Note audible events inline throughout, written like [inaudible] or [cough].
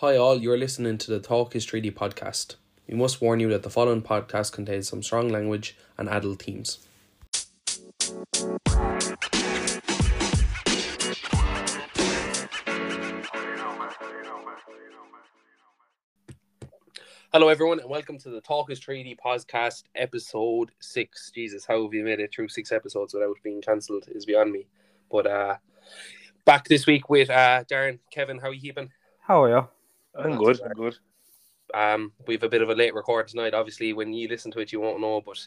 Hi, all. You're listening to the Talk is Treaty podcast. We must warn you that the following podcast contains some strong language and adult themes. Hello, everyone, and welcome to the Talk is Treaty podcast, episode six. Jesus, how have you made it through six episodes without being cancelled is beyond me. But uh back this week with uh Darren, Kevin, how are you keeping? How are you? I'm good. I'm good. Um, we have a bit of a late record tonight. Obviously, when you listen to it, you won't know, but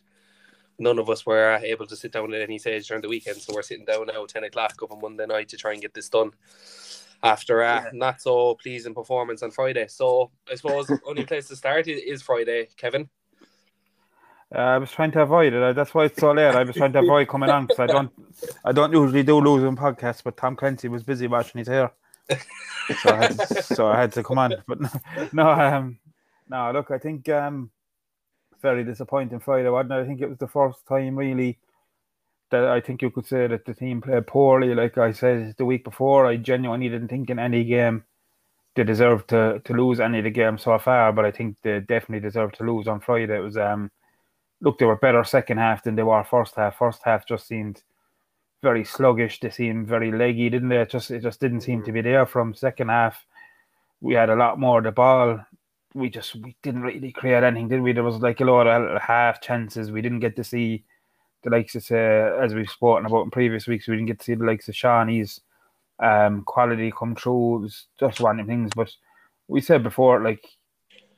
none of us were able to sit down at any stage during the weekend, so we're sitting down now at ten o'clock up on Monday night to try and get this done. After a yeah. not so pleasing performance on Friday, so I suppose only place to start is Friday, Kevin. Uh, I was trying to avoid it. That's why it's so late. I was trying to avoid coming on because I don't, I don't usually do losing podcasts. But Tom Clancy was busy watching his hair, so I had to, so I had to come on. But no, [laughs] no, um, no. Look, I think um, very disappointing Friday, wasn't it? I think it was the first time really that I think you could say that the team played poorly. Like I said the week before, I genuinely didn't think in any game they deserved to to lose any of the games so far. But I think they definitely deserved to lose on Friday. It was um look, they were better second half than they were first half. First half just seemed very sluggish. They seemed very leggy, didn't they? It just it just didn't seem to be there from second half. We had a lot more of the ball. We just we didn't really create anything, did we? There was like a lot of half chances. We didn't get to see the likes of uh, as we've spoken about in previous weeks. We didn't get to see the likes of Seanie's um, quality come through. It was just of things. But we said before, like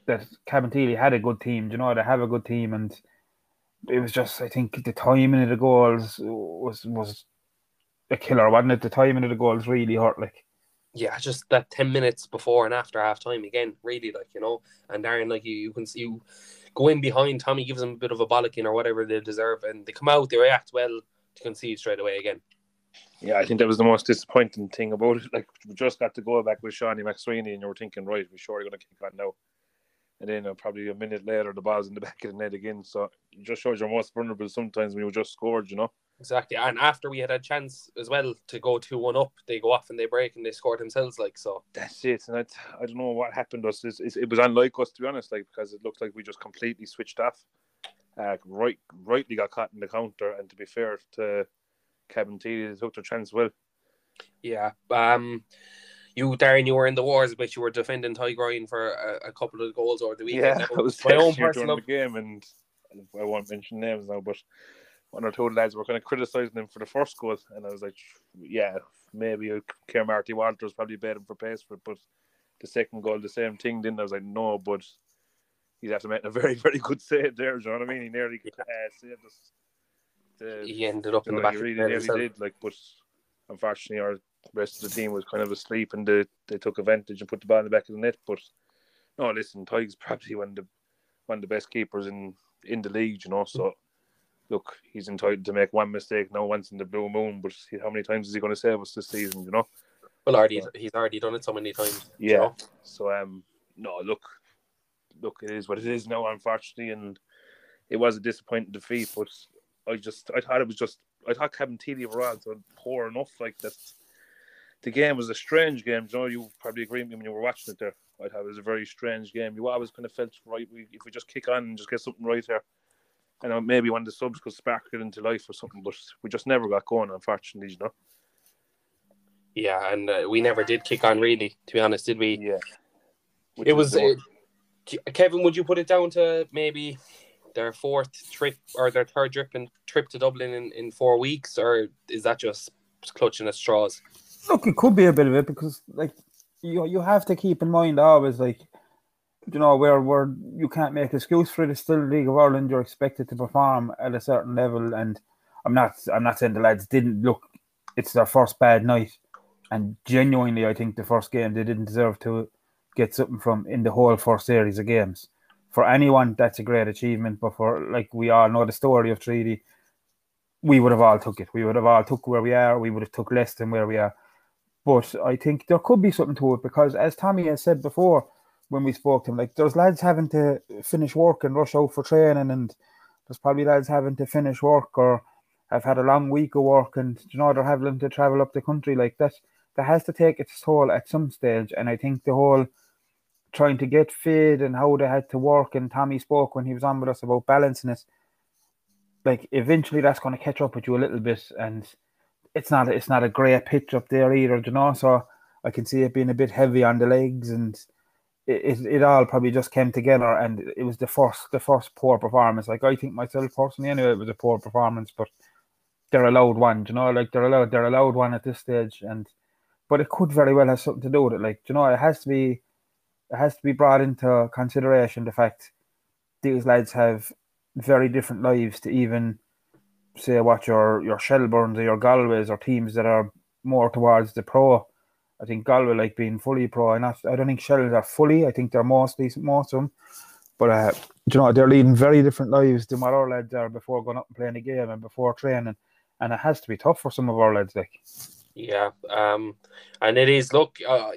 that Cabinteely had a good team. Do You know, they have a good team and it was just I think the timing of the goals was was a killer, wasn't it? The timing of the goals really hurt like yeah, just that ten minutes before and after half time again, really like, you know, and Darren like you you can see you go in behind, Tommy gives them a bit of a bollocking or whatever they deserve and they come out, they react well to concede straight away again. Yeah, I think that was the most disappointing thing about it. Like we just got to go back with Seanie McSweeney and you were thinking, right, we're sure gonna kick on now and then uh, probably a minute later the ball's in the back of the net again. So it just shows you're most vulnerable sometimes when you just scored, you know. Exactly, and after we had a chance as well to go two one up, they go off and they break and they score themselves. Like so, that's it. And I, I don't know what happened to us. It's, it's, it was unlike us to be honest, like because it looked like we just completely switched off. Uh, right, rightly got caught in the counter, and to be fair to Cabinteely, they took their chance well. Yeah, um, you, Darren, you were in the wars, but you were defending Ty Tygroyne for a, a, couple of goals over the weekend. Yeah, [laughs] it was my own personal game, and I won't mention names now, but one or two lads were kind of criticising him for the first goal, and I was like, yeah, maybe Care Marty Walters probably bade him for pace for it, but the second goal, the same thing. Then I was like, no, but he's after making a very, [laughs] very good save there. Do you know what I mean? He nearly uh, saved us. The, he ended up in the back. He really nearly did, like, but unfortunately, our rest of the team was kind of asleep and they, they took advantage and put the ball in the back of the net. But no, listen, Tig's probably one of the one of the best keepers in in the league, you know. So look, he's entitled to make one mistake now once in the blue moon, but how many times is he going to save us this season, you know? Well, already he's already done it so many times. Yeah. You know? So um, no, look, look, it is what it is now, unfortunately, and it was a disappointing defeat. But I just, I thought it was just, I thought Cabinteely overall so poor enough. Like that, the game was a strange game. You know, you probably agree with me when you were watching it there. I thought it was a very strange game. You always kind of felt right. We, if we just kick on and just get something right here, I know maybe one of the subs could spark it into life or something, but we just never got going, unfortunately, you know. Yeah, and uh, we never did kick on, really, to be honest, did we? Yeah. Which it was. Uh, Kevin, would you put it down to maybe their fourth trip or their third trip and trip to Dublin in, in four weeks, or is that just clutching at straws? Look, it could be a bit of it because, like, you you have to keep in mind always, like, you know, where where you can't make excuse for it. It's still League of Ireland. You're expected to perform at a certain level, and I'm not I'm not saying the lads didn't look. It's their first bad night, and genuinely, I think the first game they didn't deserve to get something from in the whole first series of games. For anyone, that's a great achievement. But for like we all know the story of Treaty, we would have all took it. We would have all took where we are. We would have took less than where we are. But I think there could be something to it because, as Tommy has said before, when we spoke to him, like there's lads having to finish work and rush out for training, and there's probably lads having to finish work or have had a long week of work, and you know they're having to travel up the country like that. That has to take its toll at some stage, and I think the whole trying to get fit and how they had to work. And Tommy spoke when he was on with us about balancing it. Like eventually, that's going to catch up with you a little bit, and it's not it's not a great pitch up there either, you know. So I can see it being a bit heavy on the legs, and it, it, all probably just came together. And it was the first the first poor performance. Like I think myself personally, anyway, it was a poor performance, but they're allowed one, you know, like they're allowed they're allowed one at this stage, and but it could very well have something to do with it. Like you know, it has to be it has to be brought into consideration the fact these lads have very different lives to even say what your your Shelburnes or your Galways or teams that are more towards the pro. I think Galway like being fully pro. And not, I don't think Shells are fully. I think they're mostly most of them. But uh, you know they're leading very different lives than what our lads are before going up and playing a game and before training, and it has to be tough for some of our lads. Like, yeah, um, and it is. Look, uh,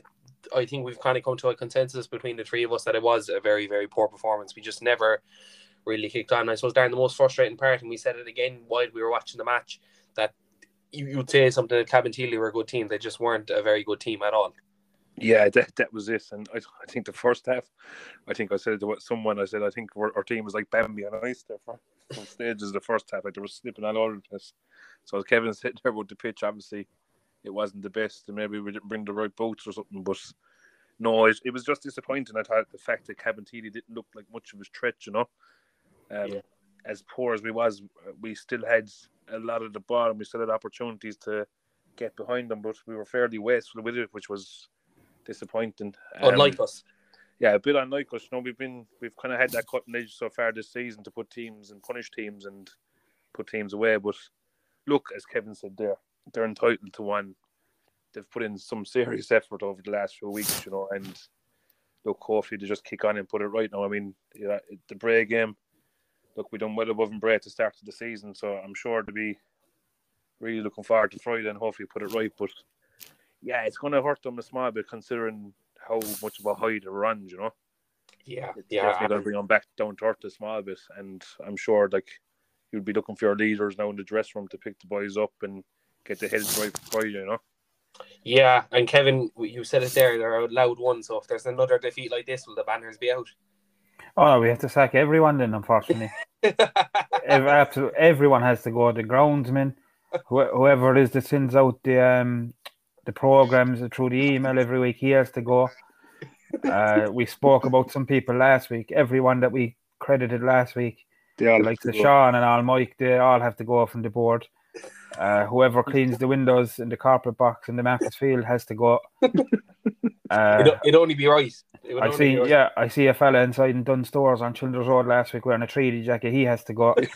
I think we've kind of come to a consensus between the three of us that it was a very, very poor performance. We just never really kicked on. I suppose Darren, the most frustrating part, and we said it again while we were watching the match, that you, would say something that Cabinteely were a good team. They just weren't a very good team at all. Yeah, that, that was it. And I, I think the first half, I think I said to someone, I said, I think our, our team was like Bambi on ice there for some [laughs] stages the first half. Like they were slipping all over the place. So as Kevin said there about the pitch, obviously it wasn't the best and maybe we didn't bring the right boats or something. But no, it, it was just disappointing. I thought the fact that Cabinteely didn't look like much of a threat, you know. Um, yeah. As poor as we was, we still had a lot of the ball and we still had opportunities to get behind them, but we were fairly wasteful with it, which was disappointing. Um, unlike us. Yeah, a bit unlike us. You know, we've been we've kind of had that cutting edge so far this season to put teams and punish teams and put teams away. But look, as Kevin said there, they're entitled to one. They've put in some serious effort over the last few weeks, you know, and look, hopefully they just kick on and put it right now. I mean, yeah, the Bray game look, we done well above and Bray to start of the season, so I'm sure to be really looking forward to Friday and hopefully put it right. But yeah, it's going to hurt them a small bit considering how much of a high they run, you know. Yeah, it's yeah. Definitely going to bring them back down to earth a small bit, and I'm sure like you'd be looking for your leaders now in the dress room to pick the boys up and get the heads right for Friday, you know. Yeah, and Kevin, you said it there. They're a loud one, so if there's another defeat like this, will the banners be out? Oh, we have to sack everyone then, unfortunately. [laughs] Every, absolutely, everyone has to go. The groundsman, wh- whoever it is that sends out the um, the programs through the email every week, he has to go. Uh, we spoke about some people last week. Everyone that we credited last week, like the Sean and all Mike, they all have to go from the board. Uh, whoever cleans the windows in the carpet box in the Markets Field has to go. [laughs] Uh, it'd, it'd, only be right. I see, right. yeah, I see a fella inside in Dunnes Stores on Childers Road last week wearing a treaty jacket. He has to go. [laughs] you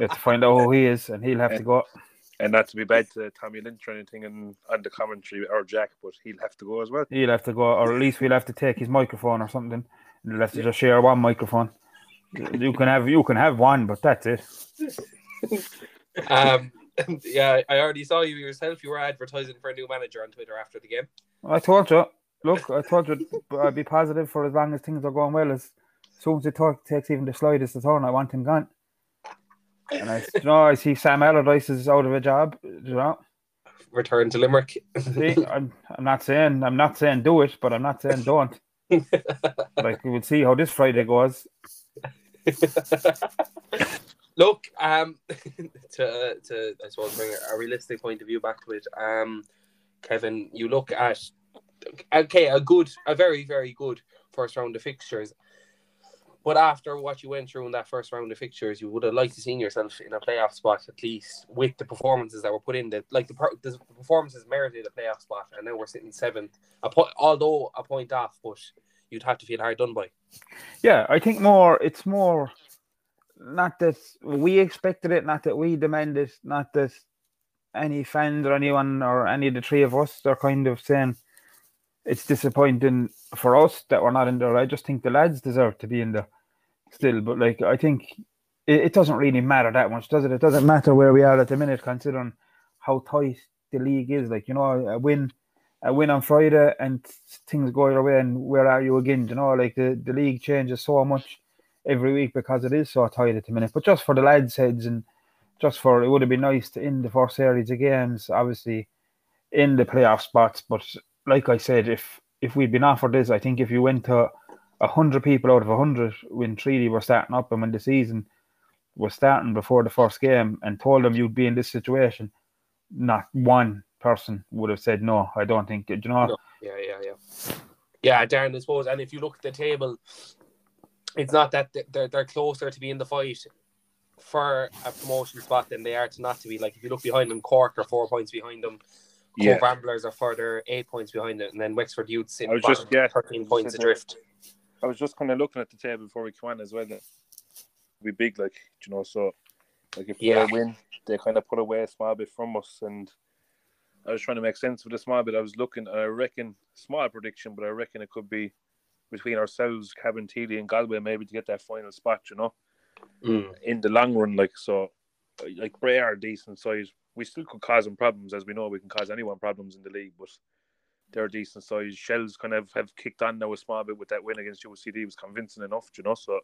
have to find out who he is, and he'll have to go. And not to be bad to Tommy Lynch or anything and on the commentary or Jack, but he'll have to go as well. He'll have to go, or at least we'll have to take his microphone or something. We'll have to yeah. just share one microphone. You can have you can have one, but that's it. um, [laughs] yeah, I already saw you yourself. You were advertising for a new manager on Twitter after the game. I told you. Look, I told you I'd be positive for as long as things are going well. As soon as it talk, takes even the slightest of turn, I want him gone. And I, you know, I see Sam Allardyce is out of a job. You know, return to Limerick. see, I'm, I'm not saying I'm not saying do it, but I'm not saying don't. [laughs] like we will see how this Friday goes. [laughs] Look, um, [laughs] to to I suppose bring a realistic point of view back to it. Um, Kevin, you look at okay, a good, a very, very good first round of fixtures. But after what you went through in that first round of fixtures, you would have liked to seen yourself in a playoff spot at least with the performances that were put in. That like the, the performances merited a playoff spot, and now we're sitting seventh. A po- although a point off, but you'd have to feel hard done by. Yeah, I think more. It's more not that we expected it, not that we demanded, not that any fans or anyone or any of the three of us are kind of saying it's disappointing for us that we're not in there. I just think the lads deserve to be in there still. But like I think it, it, doesn't really matter that much, does it? It doesn't matter where we are at the minute, considering how tight the league is. Like you know, a win, a win on Friday, and things go your way, and where are you again? You know, like the, the league changes so much every week because it is so tight at the minute. But just for the lads' heads and just for it would have been nice to end the first series of games, obviously in the playoff spots. But like I said, if if we'd been offered this, I think if you went to hundred people out of hundred when Treaty were starting up and when the season was starting before the first game and told them you'd be in this situation, not one person would have said no. I don't think. You know. No. Yeah, yeah, yeah. Yeah, Darren, I suppose. And if you look at the table, it's not that they're they're closer to be in the fight for a promotion spot than they are to not to be. Like if you look behind them, Cork are four points behind them. Yeah. Cobh Ramblers are further eight points behind it, and then Wexford Youth sitting I was bottom, just- yeah, thirteen points adrift. I was just kind of looking at the table before we come on as well. That we big, like you know, so like if Yeah. they win, they kind of put away a small bit from us, and I was trying to make sense of the small bit. I was looking, I reckon small prediction, but I reckon it could be between ourselves, Cabinteely, and Galway, maybe to get that final spot. You know, Mm. in the long run, like so, like Bray are decent size. We still could cause them problems, as we know we can cause anyone problems in the league, but they're decent size. Shells kind of have kicked on now a small bit with that win against UCD was convincing enough, you know. So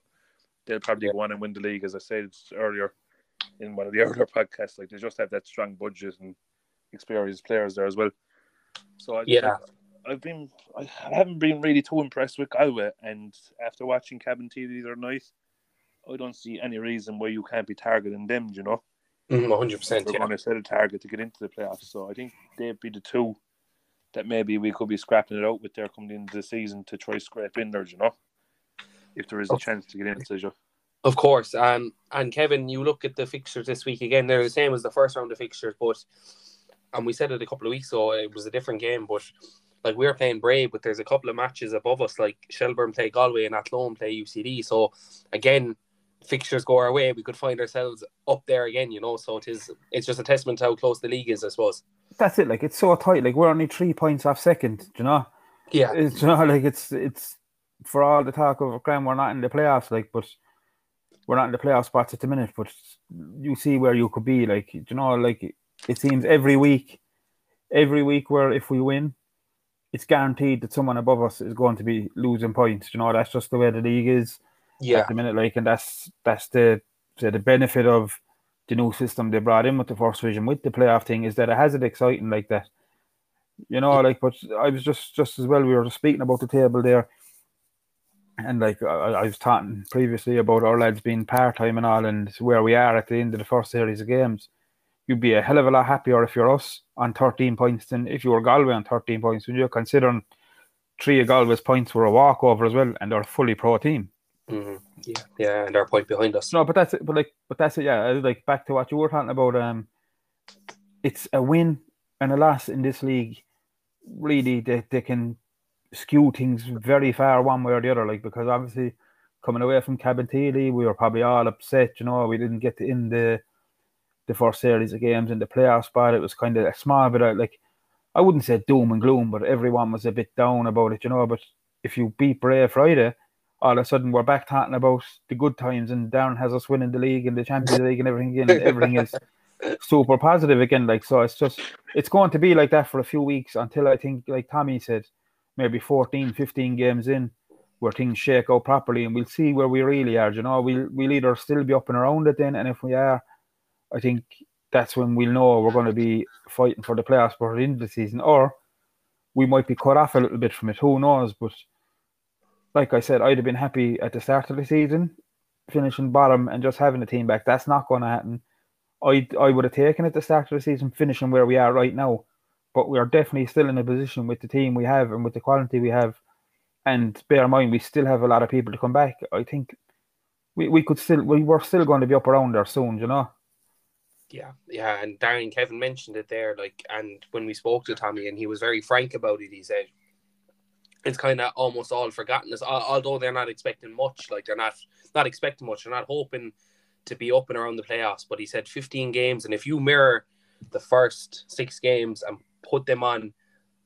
they'll probably Yeah. go on and win the league, as I said earlier in one of the [laughs] earlier podcasts. Like they just have that strong budget and experienced players there as well. So I Yeah. I've been I haven't been really too impressed with Galway, and after watching Cabin Tea the other night, I don't see any reason why you can't be targeting them. You know, Mm, 100%. we're going to set a target to get into the playoffs. So I think they'd be the two that maybe we could be scrapping it out with there coming into the season to try scrape in there. You know, if there is a chance to get into you. Of course, and and Kevin, you look at the fixtures this week again. They're the same as the first round of fixtures, but and we said it a couple of weeks ago. It was a different game, but like we're playing Bray, but there's a couple of matches above us. Like Shelburne play Galway and Athlone play UCD. So again, fixtures go our way. We could find ourselves up there again. You know, so it is. It's just a testament to how close the league is, I suppose. That's it. Like it's so tight. Like we're only three points off second. You know. Yeah, It's you know like it's it's for all the talk of Graham, we're not in the playoffs. Like, but we're not in the playoff spots at the minute. But you see where you could be. Like you know, like it seems every week, every week where if we win, it's guaranteed that someone above us is going to be losing points. You know, that's just the way the league is yeah, at the minute. Like, and that's that's the the the benefit of the new system they brought in with the first vision with the playoff thing is that it has it exciting like that. You know, like, but I was just just as well. We were speaking about the table there, and like I, I was talking previously about our lads being part time and all, and where we are at the end of the first series of games. You'd be a hell of a lot happier if you're us on 13 points than if you were Galway on 13 points. When you're considering three of Galway's points were a walkover as well, and they're a fully pro team. Mhm. yeah, yeah, and they're a point behind us. No, but that's it. But like, but that's it. Yeah, like back to what you were talking about. Um, it's a win and a loss in this league. Really, they they can skew things very far one way or the other. Like because obviously, coming away from Cabin Cabinteely, we were probably all upset. You know, we didn't get in the the first series of games in the playoff spot. It was kind of a small bit of like I wouldn't say doom and gloom, but everyone was a bit down about it. You know, but if you beat Bray Friday all of a sudden we're back talking about the good times and Darren has us winning the league and the Champions League and everything again. everything is [laughs] super positive again. Like so it's just it's going to be like that for a few weeks until I think like Tommy said, maybe 14, 15 games in where things shake out properly and we'll see where we really are. You know, we'll we'll either still be up and around it then and if we are, I think that's when we'll know we're going to be fighting for the playoffs for the end of the season, or we might be cut off a little bit from it. Who knows? But like I said, I'd have been happy at the start of the season, finishing bottom and just having the team back. That's not going to happen. I I would have taken it at the start of the season, finishing where we are right now. But we are definitely still in a position with the team we have and with the quality we have. And bear in mind, we still have a lot of people to come back. I think we, we could still we were still going to be up around there soon, you know. Yeah, yeah, and Darren Kevin mentioned it there, like, and when we spoke to Tommy, and he was very frank about it. He said it's kind of almost all forgotten. As although they're not expecting much, like they're not not expecting much, they're not hoping to be up and around the playoffs. But he said 15 games, and if you mirror the first six games and put them on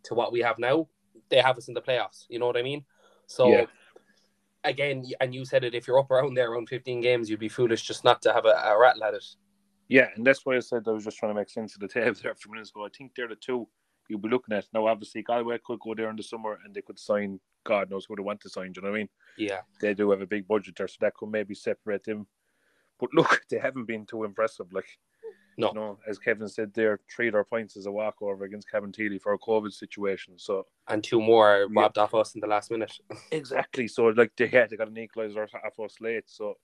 to what we have now, they have us in the playoffs. You know what I mean? So. Yeah. Again, and you said it. If you're up around there around 15 games, you'd be foolish just not to have a, a rattle at it. Yeah, and that's why I said I was just trying to make sense of the table there for minutes ago. I think they're the two you'll be looking at. Now, obviously, Galway could go there in the summer and they could sign God knows who they want to sign. Do you know what I mean? Yeah, They do have a big budget there, so that could maybe separate them. But look, [laughs] they haven't been too impressive. Like No. You know, as Kevin said there, three of their points is a walkover against Cabinteely for a COVID situation. So And two more Yeah. robbed off us in the last minute. [laughs] exactly. So like they yeah, they got an equaliser half us late. So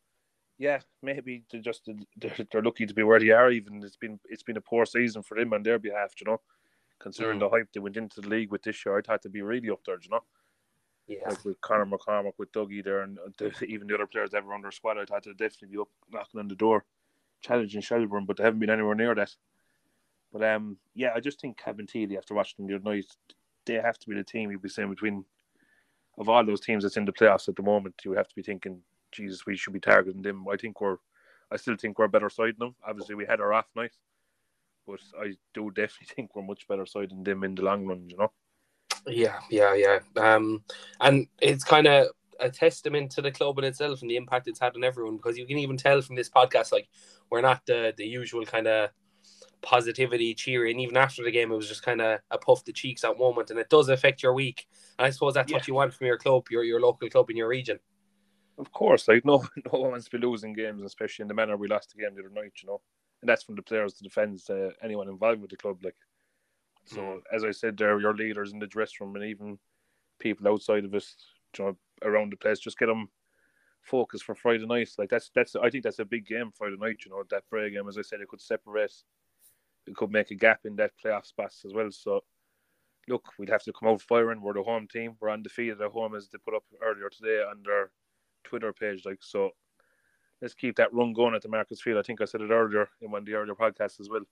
yeah, maybe they're just they're, they're lucky to be where they are. Even it's been it's been a poor season for them on their behalf. You know, considering Mm. the hype they went into the league with this year, I thought they'd be really up there. You know. Yeah. like with Conor McCormick, with Dougie there, and the, even the other players that were on their squad, I thought they'd definitely be up knocking on the door, challenging Shelburne, but they haven't been anywhere near that. But um, yeah, I just think Cabinteely, after watching them the other night, they have to be the team you'd be saying between of all those teams that's in the playoffs at the moment. You would have to be thinking, Jesus, we should be targeting them. I think we're, I still think we're a better side than them. Obviously, we had our off night, but I do definitely [laughs] think we're much better side than them in the long run. You know. Yeah, yeah, yeah. Um, and it's kind of a testament to the club in itself and the impact it's had on everyone because you can even tell from this podcast, like we're not the the usual kind of positivity, cheering. Even after the game, it was just kind of a puff the cheeks at moment, and it does affect your week. And I suppose that's what you want from your club, your your local club in your region. Of course, like [laughs] no, no one wants to be losing games, especially in the manner we lost the game the other night. You know, and that's from the players, the fans, to anyone involved with the club. Like, so Mm. as I said, there, your leaders in the dress room, and even people outside of us, you know, around the place, just get them focused for Friday night. Like that's that's I think that's a big game Friday night. You know, that Bray game, as I said, it could separate, it could make a gap in that playoff spots as well. So. Look, we'd have to come out firing. We're the home team. We're undefeated at home, as they put up earlier today their Twitter page. Like so, let's keep that run going at the Markets Field. I think I said it earlier in one of the earlier podcasts as well.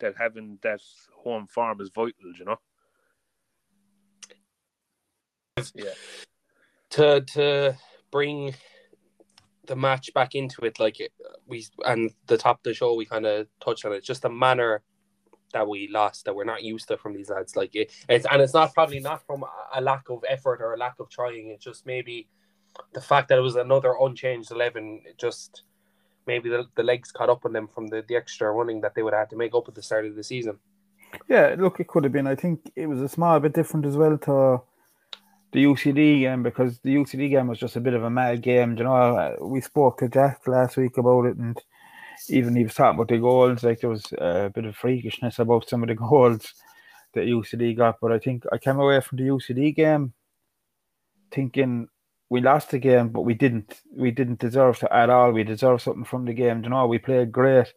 That having that home farm is vital, you know. Yeah, to to bring the match back into it like we and the top of the show we kind of touched on it just the manner that we lost that we're not used to from these lads like it, it's and it's not probably not from a lack of effort or a lack of trying it's just maybe the fact that it was another unchanged 11 it just maybe the, the legs caught up on them from the, the extra running that they would have had to make up at the start of the season Yeah, look, it could have been. I think it was a small bit different as well to the UCD game because the UCD game was just a bit of a mad game. You know, Uh, we spoke to Jack last week about it, and even he was talking about the goals. Like there was a bit of freakishness about some of the [laughs] goals that UCD got. But I think I came away from the UCD game thinking we lost the game, but we didn't. We didn't deserve to at all. We deserved something from the game. You know, we played great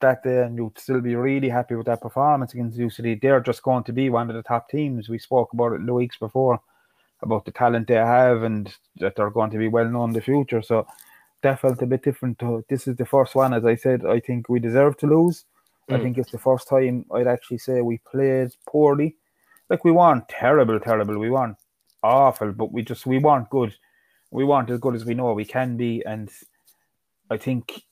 that day, and you'd still be really happy with that performance against UCD. They're just going to be one of the top teams. We spoke about it in the weeks before about the talent they have and that they're going to be well known in the future. So that felt a bit different. To, this is the first one, as I said. I think we deserve to lose. I Mm. think it's the first time I'd actually say we played poorly. Like we weren't terrible, terrible. We weren't awful, but we just we weren't good. We weren't as good as we know we can be, and I think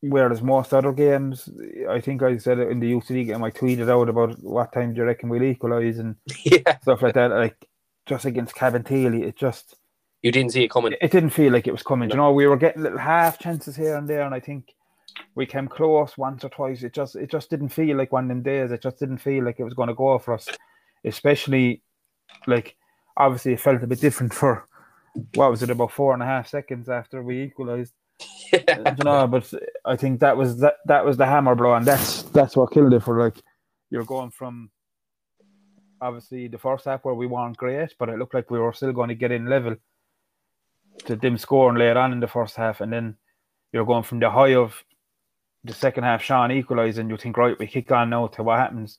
whereas most other games, I think I said it in the UCD game, I tweeted out about what time do you reckon we'll equalise and [laughs] yeah stuff like that. Like just against Cabinteely, it just you didn't see it coming it didn't feel like it was coming. You know, we were getting little half chances here and there, and I think we came close once or twice. It just it just didn't feel like one of them days. It just didn't feel like it was going to go for us. Especially like obviously it felt a bit different for what was it about four and a half seconds after we equalised. yeah. you know, but I think that was that that was the hammer blow, and that's that's what killed it for like you're going from obviously the first half where we weren't great, but it looked like we were still going to get in level to them scoring later on in the first half, and then you're going from the high of the second half, Sean equalising, you think right, we kick on now to what happens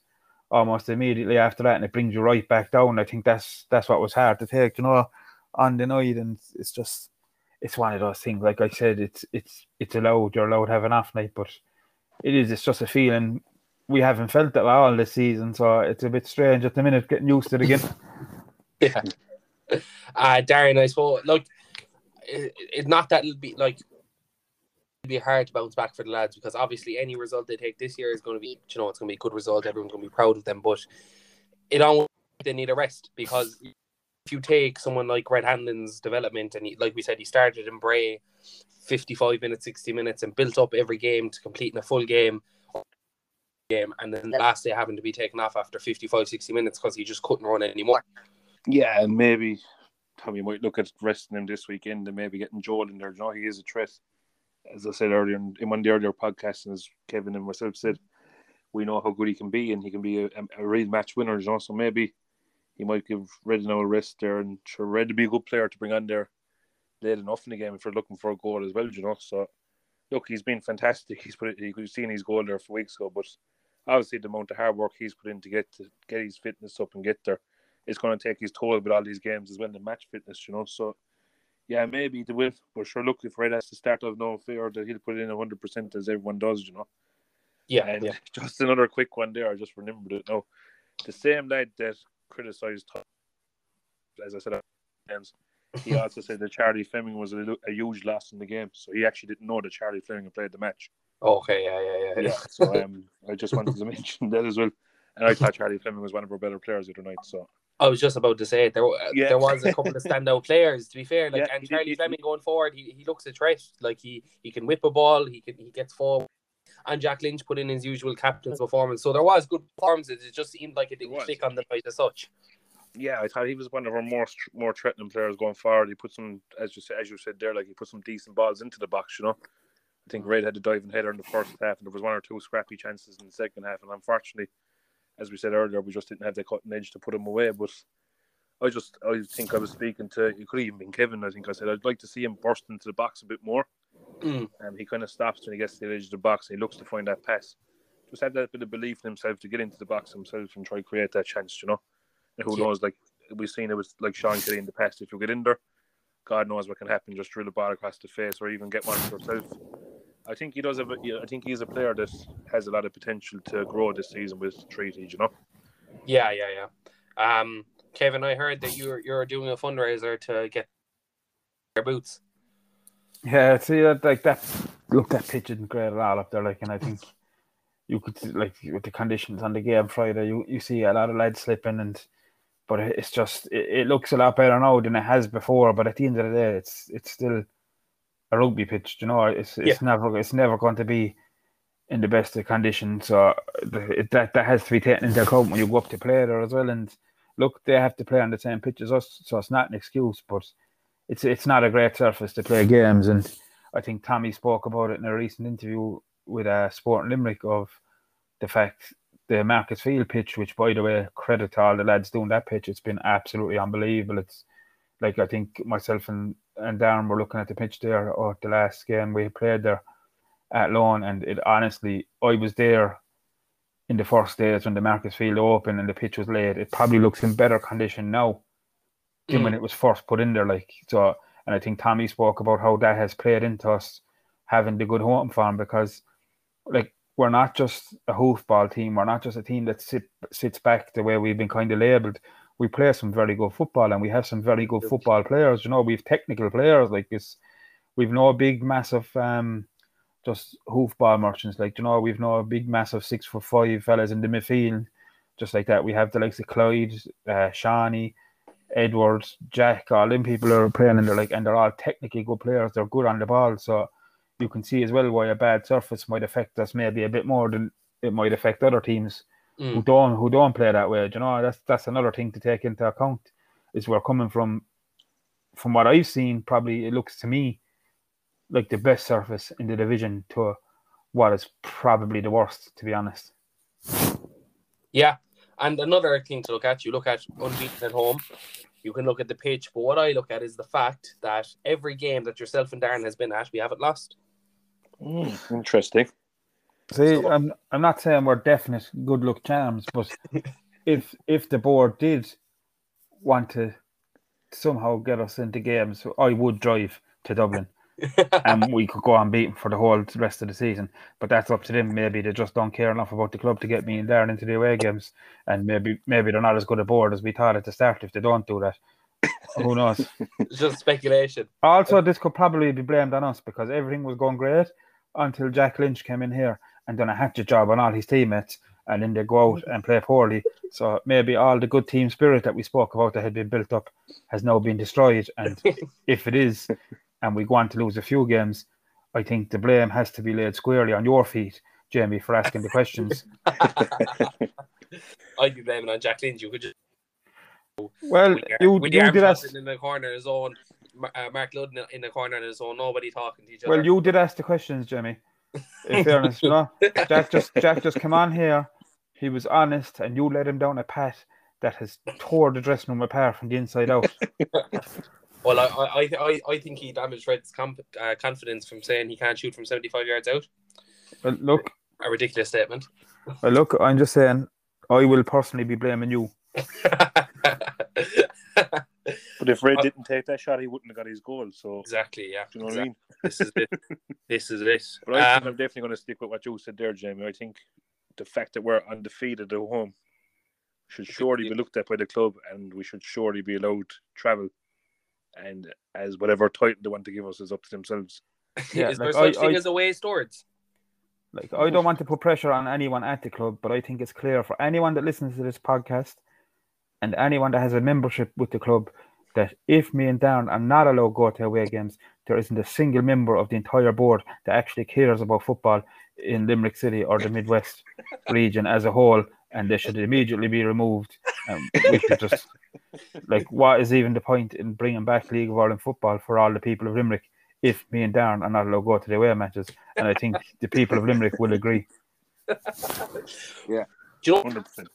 almost immediately after that, and it brings you right back down. I think that's that's what was hard to take, you know, on the night, and it's just it's one of those things. Like I said, it's it's it's allowed. You're allowed to have an off night, but it is. It's just a feeling we haven't felt it at all this season, so it's a bit strange at the minute getting used to it again. [laughs] Yeah. Uh, Darren, I suppose, look, it's it, not that it'll be like, it'll be hard to bounce back for the lads because obviously any result they take this year is going to be, you know, it's going to be a good result. Everyone's going to be proud of them, but it almost they need a rest because if you take someone like Red Hanlon's development and he, like we said, he started in Bray 55 minutes, 60 minutes and built up every game to completing a full game game and then last day having to be taken off after 55 60 minutes because he just couldn't run anymore Yeah, and maybe Tommy might look at resting him this weekend and maybe getting Joel in there. You know, he is a threat. As I said earlier in, one of the earlier podcasts, and as Kevin and myself said, we know how good he can be, and he can be a, a real match winner. You know, so maybe he might give Red now a rest there, and sure Red to be a good player to bring on there late enough in the game if you're looking for a goal as well. You know, so look, he's been fantastic. He's put it, you've seen his goal there for weeks ago, but obviously the amount of hard work he's put in to get to get his fitness up and get there is going to take his toll with all these games as well, the match fitness. You know, so yeah, maybe they will. But sure, look, if Red has to start off no fear that he'll put in hundred percent as everyone does. You know. Yeah, and yeah. [laughs] just another quick one there. I just remembered it now. The same lad that criticised, as I said, he [laughs] also said that Charlie Fleming was a, a, huge loss in the game, so he actually didn't know that Charlie Fleming had played the match. Okay, yeah, yeah, yeah. yeah so [laughs] um, I just wanted to mention that as well. And I thought Charlie Fleming was one of our better players the other night. So I was just about to say it. there. Yeah. There was a couple of standout players. To be fair, like Yeah, and Charlie did- Fleming going forward, he, he looks a threat. Like he he can whip a ball. He can he gets forward. And Jack Lynch put in his usual captain's performance. So there was good performances. It just seemed like it didn't was. click on the night as such. yeah, I thought he was one of our more more threatening players going forward. He put some, as you said, as you said there, like he put some decent balls into the box. You know, I think Red had a diving header in the first half, and there was one or two scrappy chances in the second half. And unfortunately, as we said earlier, we just didn't have the cutting edge to put him away. But I just, I think I was speaking to, it could even been Kevin. I think I said I'd like to see him burst into the box a bit more. Mm. Um, he kind of stops when he gets to the edge of the box and he looks to find that pass. Just have that bit of belief in himself to get into the box himself and try to create that chance, you know. And who Yeah. knows, like we've seen it was like Sean Kelly in the past. If you get in there, God knows what can happen. Just drill the ball across the face or even get one for yourself. I think he does have. A, yeah, I think he's a player that has a lot of potential to grow this season with Treaty. You know. Yeah, yeah, yeah. Um, Kevin, I heard that you're you're doing a fundraiser to get their boots. Yeah, see that like that. Look, that pitch isn't great at all up there. Like, and I think you could see, like with the conditions on the game Friday, you, you see a lot of lads slipping, and but it's just it, it looks a lot better now than it has before. But at the end of the day, it's it's still a rugby pitch. You know, it's it's never it's never going to be in the best of conditions. So it, that that has to be taken into account when you go up to play there as well. And look, they have to play on the same pitch as us, so it's not an excuse, but it's it's not a great surface to play games. And I think Tommy spoke about it in a recent interview with uh, Sport Limerick of the fact the Markets Field pitch, which by the way, credit to all the lads doing that pitch, it's been absolutely unbelievable. It's like I think myself and, and Darren were looking at the pitch there or the last game we played there at Lawn and it honestly I was there in the first days when the Markets Field opened and the pitch was laid. It probably looks in better condition now than when mm. it was first put in there. Like so, and I think Tommy spoke about how that has played into us having the good home farm because, like, we're not just a hoofball team. We're not just a team that sit, sits back the way we've been kind of labelled. We play some very good football, and we have some very good football players. You know, we've technical players like this. We've no big, massive, um, just hoofball merchants. Like you know, we've no big, massive six foot five fellas in the midfield, just like that. We have the likes of Clyde, uh, Seanie, Edwards, Jack, all them people are playing and they're like and they're all technically good players. They're good on the ball. So you can see as well why a bad surface might affect us maybe a bit more than it might affect other teams who Mm. don't who don't play that way. Do you know, that's that's another thing to take into account. Is we're coming from from what I've seen, probably it looks to me like the best surface in the division to what is probably the worst, to be honest. Yeah, and another thing to look at, you look at unbeaten at home. You can look at the pitch, but what I look at is the fact that every game that yourself and Darren has been at, we haven't lost. interesting. See, So- I'm I'm not saying we're definite good luck charms, but [laughs] if if the board did want to somehow get us into games, I would drive to Dublin [laughs] and we could go unbeaten for the whole rest of the season. But that's up to them. Maybe they just don't care enough about the club to get me in there and into the away games, and maybe maybe they're not as good a board as we thought at the start. If they don't do that, who knows? [laughs] It's just speculation. Also, this could probably be blamed on us because everything was going great until Jack Lynch came in here and done a hatchet job on all his teammates, and then they go out and play poorly. So maybe all the good team spirit that we spoke about that had been built up has now been destroyed. And [laughs] if it is, and we go on to lose a few games, I think the blame has to be laid squarely on your feet, Jamie, for asking the questions. [laughs] I'd be blaming on Jack Lynch. You could just Well, with you, with you did arms ask. in the corner of his own. Uh, Mark Ludden in the corner and his own, nobody talking to each other. Well, you did ask the questions, Jimmy. In fairness, you know, Jack just Jack just came on here. He was honest, and you let him down a pat that has tore the dressing room apart from the inside out. [laughs] Well, I, I, I, I- think he damaged Red's comp- uh, confidence from saying he can't shoot from 75 yards out. Well, look, A ridiculous statement. well, look. I'm just saying. I will personally be blaming you. [laughs] But if Red Uh, didn't take that shot, he wouldn't have got his goal. So exactly, yeah. do you know what I mean? This is it. [laughs] This is it. But I think Um, I'm definitely going to stick with what you said there, Jamie. I think the fact that we're undefeated at home should surely be looked at by the club, and we should surely be allowed travel. And as whatever title they want to give us is up to themselves. [laughs] Yeah, is there like, such I- thing I- as away stewards? Like, I don't want to put pressure on anyone at the club, but I think it's clear for anyone that listens to this podcast and anyone that has a membership with the club that if me and Darren are not allowed to go to away games, there isn't a single member of the entire board that actually cares about football in Limerick City or the Midwest [laughs] region as a whole, and they should immediately be removed. Um, we should just like, what is even the point in bringing back League of Ireland football for all the people of Limerick if me and Darren are not allowed to go to the away matches? And I think the people of Limerick will agree. [laughs] Yeah, you know? Hundred percent. I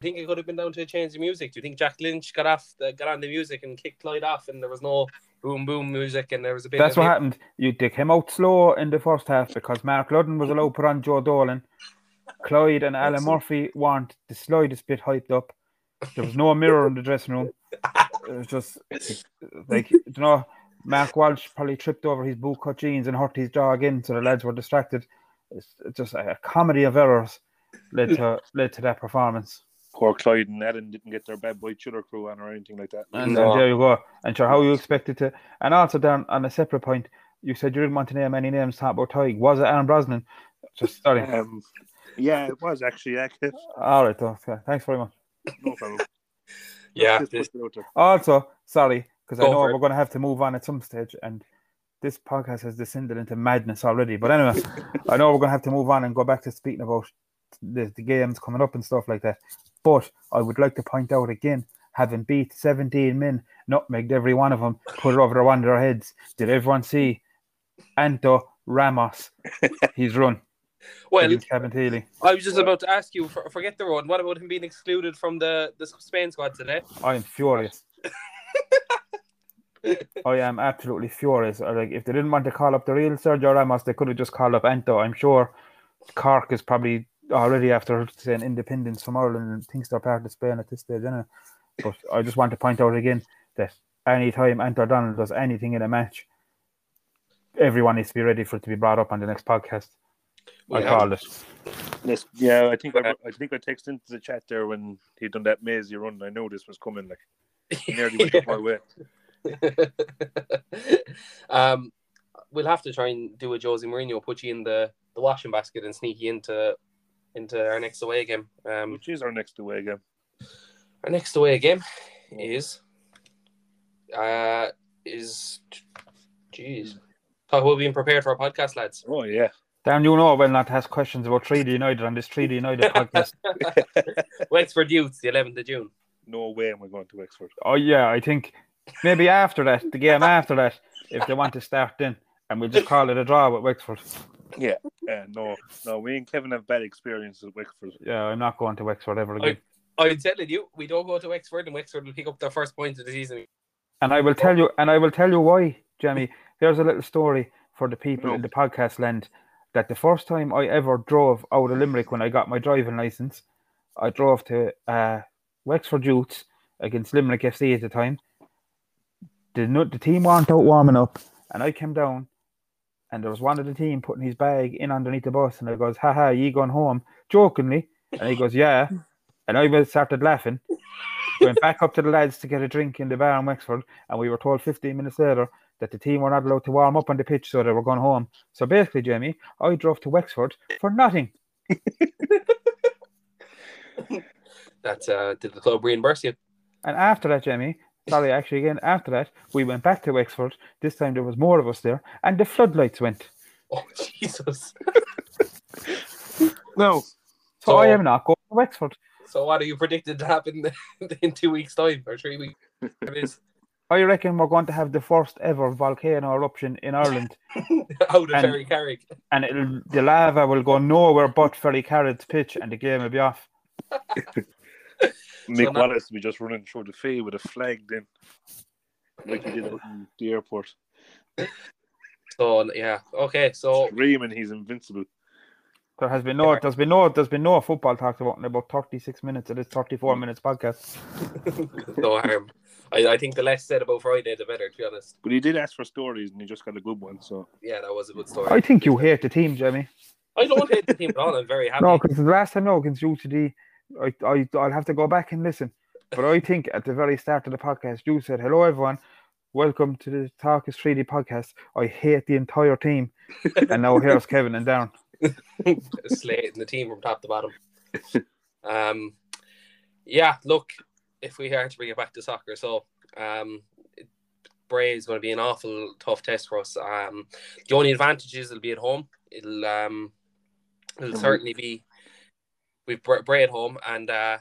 think it could have been down to a change of music. Do you think Jack Lynch got off, the, got on the music and kicked Clyde off, and there was no boom boom music, and there was a bit. That's what it- happened. You they came out slow in the first half because Mark Ludden was allowed to put on Joe Dolan. Clyde and Alan Murphy weren't the slightest bit hyped up. There was no mirror in the dressing room. It was just like you know, Mark Walsh probably tripped over his bootcut jeans and hurt his jaw again, so the lads were distracted. It's just a comedy of errors led to led to that performance. Poor Clyde and Ellen didn't get their bad boy chiller crew on or anything like that. And, No. and there you go. And sure, how you expected to. And also, down on a separate point, you said you didn't want to name any names. Talk about Tig. Was it Aaron Brosnan? Just sorry. Um, yeah, it was actually accurate. All right, though. Okay, Thanks very much. No problem. [laughs] Yeah, Just this- put it out there. Also, sorry, because I know we're going to have to move on at some stage, and this podcast has descended into madness already. But anyway, [laughs] I know we're going to have to move on and go back to speaking about the, the games coming up and stuff like that. But I would like to point out again, having beat 17 men, nutmegged every one of them, put it over their one of their heads. Did everyone see Anto Ramos? [laughs] He's run. well, against Cabinteely. I was just about to ask you. For, forget the run. What about him being excluded from the the Spain squad today? I am furious. [laughs] I am absolutely furious. Uh, like if they didn't want to call up the real Sergio Ramos, they could have just called up Anto. I'm sure Cork is probably already after saying independence from Ireland and thinks they're part of Spain at this stage, anyway. But I just want to point out again that any time Anto Donald does anything in a match, everyone needs to be ready for it to be brought up on the next podcast. I Yeah. called it. Yes, yeah, I think I, I think I texted into the chat there when he done that mazy run. I knew this was coming. Like nearly went up my way. [laughs] um, we'll have to try and do a Jose Mourinho, put you in the, the washing basket and sneak you into into our next away game. Um, Which is our next away game. our next away game is uh is jeez. Talk about being prepared for our podcast, lads. Oh yeah, Dan, you know when not to ask questions about Treaty United on this Treaty United [laughs] podcast. [laughs] Wexford Youths, the 11th of June. no way am I going to Wexford. Oh yeah, I think maybe after that, the game after that, if they want to start then, and we'll just call it a draw with Wexford. Yeah, [laughs] yeah, no, no. Me and Kevin have bad experiences at Wexford. Yeah, I'm not going to Wexford ever again. I'm telling you, we don't go to Wexford and Wexford will pick up their first point of the season. And I will tell you, and I will tell you why, Jamie. Here's a little story for the people No. in the podcast land. That the first time I ever drove out of Limerick when I got my driving license, I drove to uh, Wexford Youths against Limerick FC at the time. The the team weren't out warming up, and I came down, and there was one of the team putting his bag in underneath the bus, and I goes, "Ha ha, you going home?" Jokingly, and he goes, "Yeah," and I was started laughing. Went back up to the lads to get a drink in the bar in Wexford, and we were told 15 minutes later that the team were not allowed to warm up on the pitch, so they were going home. So basically, Jamie, I drove to Wexford for nothing. [laughs] That uh, did the club reimburse you? And after that, Jamie, sorry, actually, again, after that, we went back to Wexford. This time there was more of us there, and the floodlights went. [laughs] Oh Jesus! [laughs] No, So, So- I am not going to Wexford. So what are you predicted to happen [laughs] in two weeks' time or three weeks? It is. I reckon we're going to have the first ever volcano eruption in Ireland, Out of And- Ferrycarrig. and it'll, the lava will go nowhere but Ferrycarrig's pitch, and the game will be off. [laughs] Mick now- Wallace will be just running through the field with a flag then, like he did out in the airport, So yeah, okay. So screaming he's invincible. There has been no, there's been no, there's been no football talked about in about 36 minutes of this 34 hmm. minutes podcast. [laughs] no harm. I, I think the less said about Friday, the better. To be honest, But he did ask for stories and he just got a good one. So yeah, that was a good story. I think you hate the team, Jamie. I don't hate the team at all. I'm very happy. No, because the last time no against UCD, I, I, I'll have to go back and listen. But I think at the very start of the podcast, you said, "Hello, everyone, welcome to the Talk is Treaty podcast." I hate the entire team, [laughs] and now here's Kevin and Darren. slating the team from top to bottom. Um, yeah, look, if we are to bring it back to soccer, so um, Bray is going to be an awful tough test for us. Um, the only advantage is it'll be at home. It'll um, it'll certainly be we've Bra- Bray at home, and uh,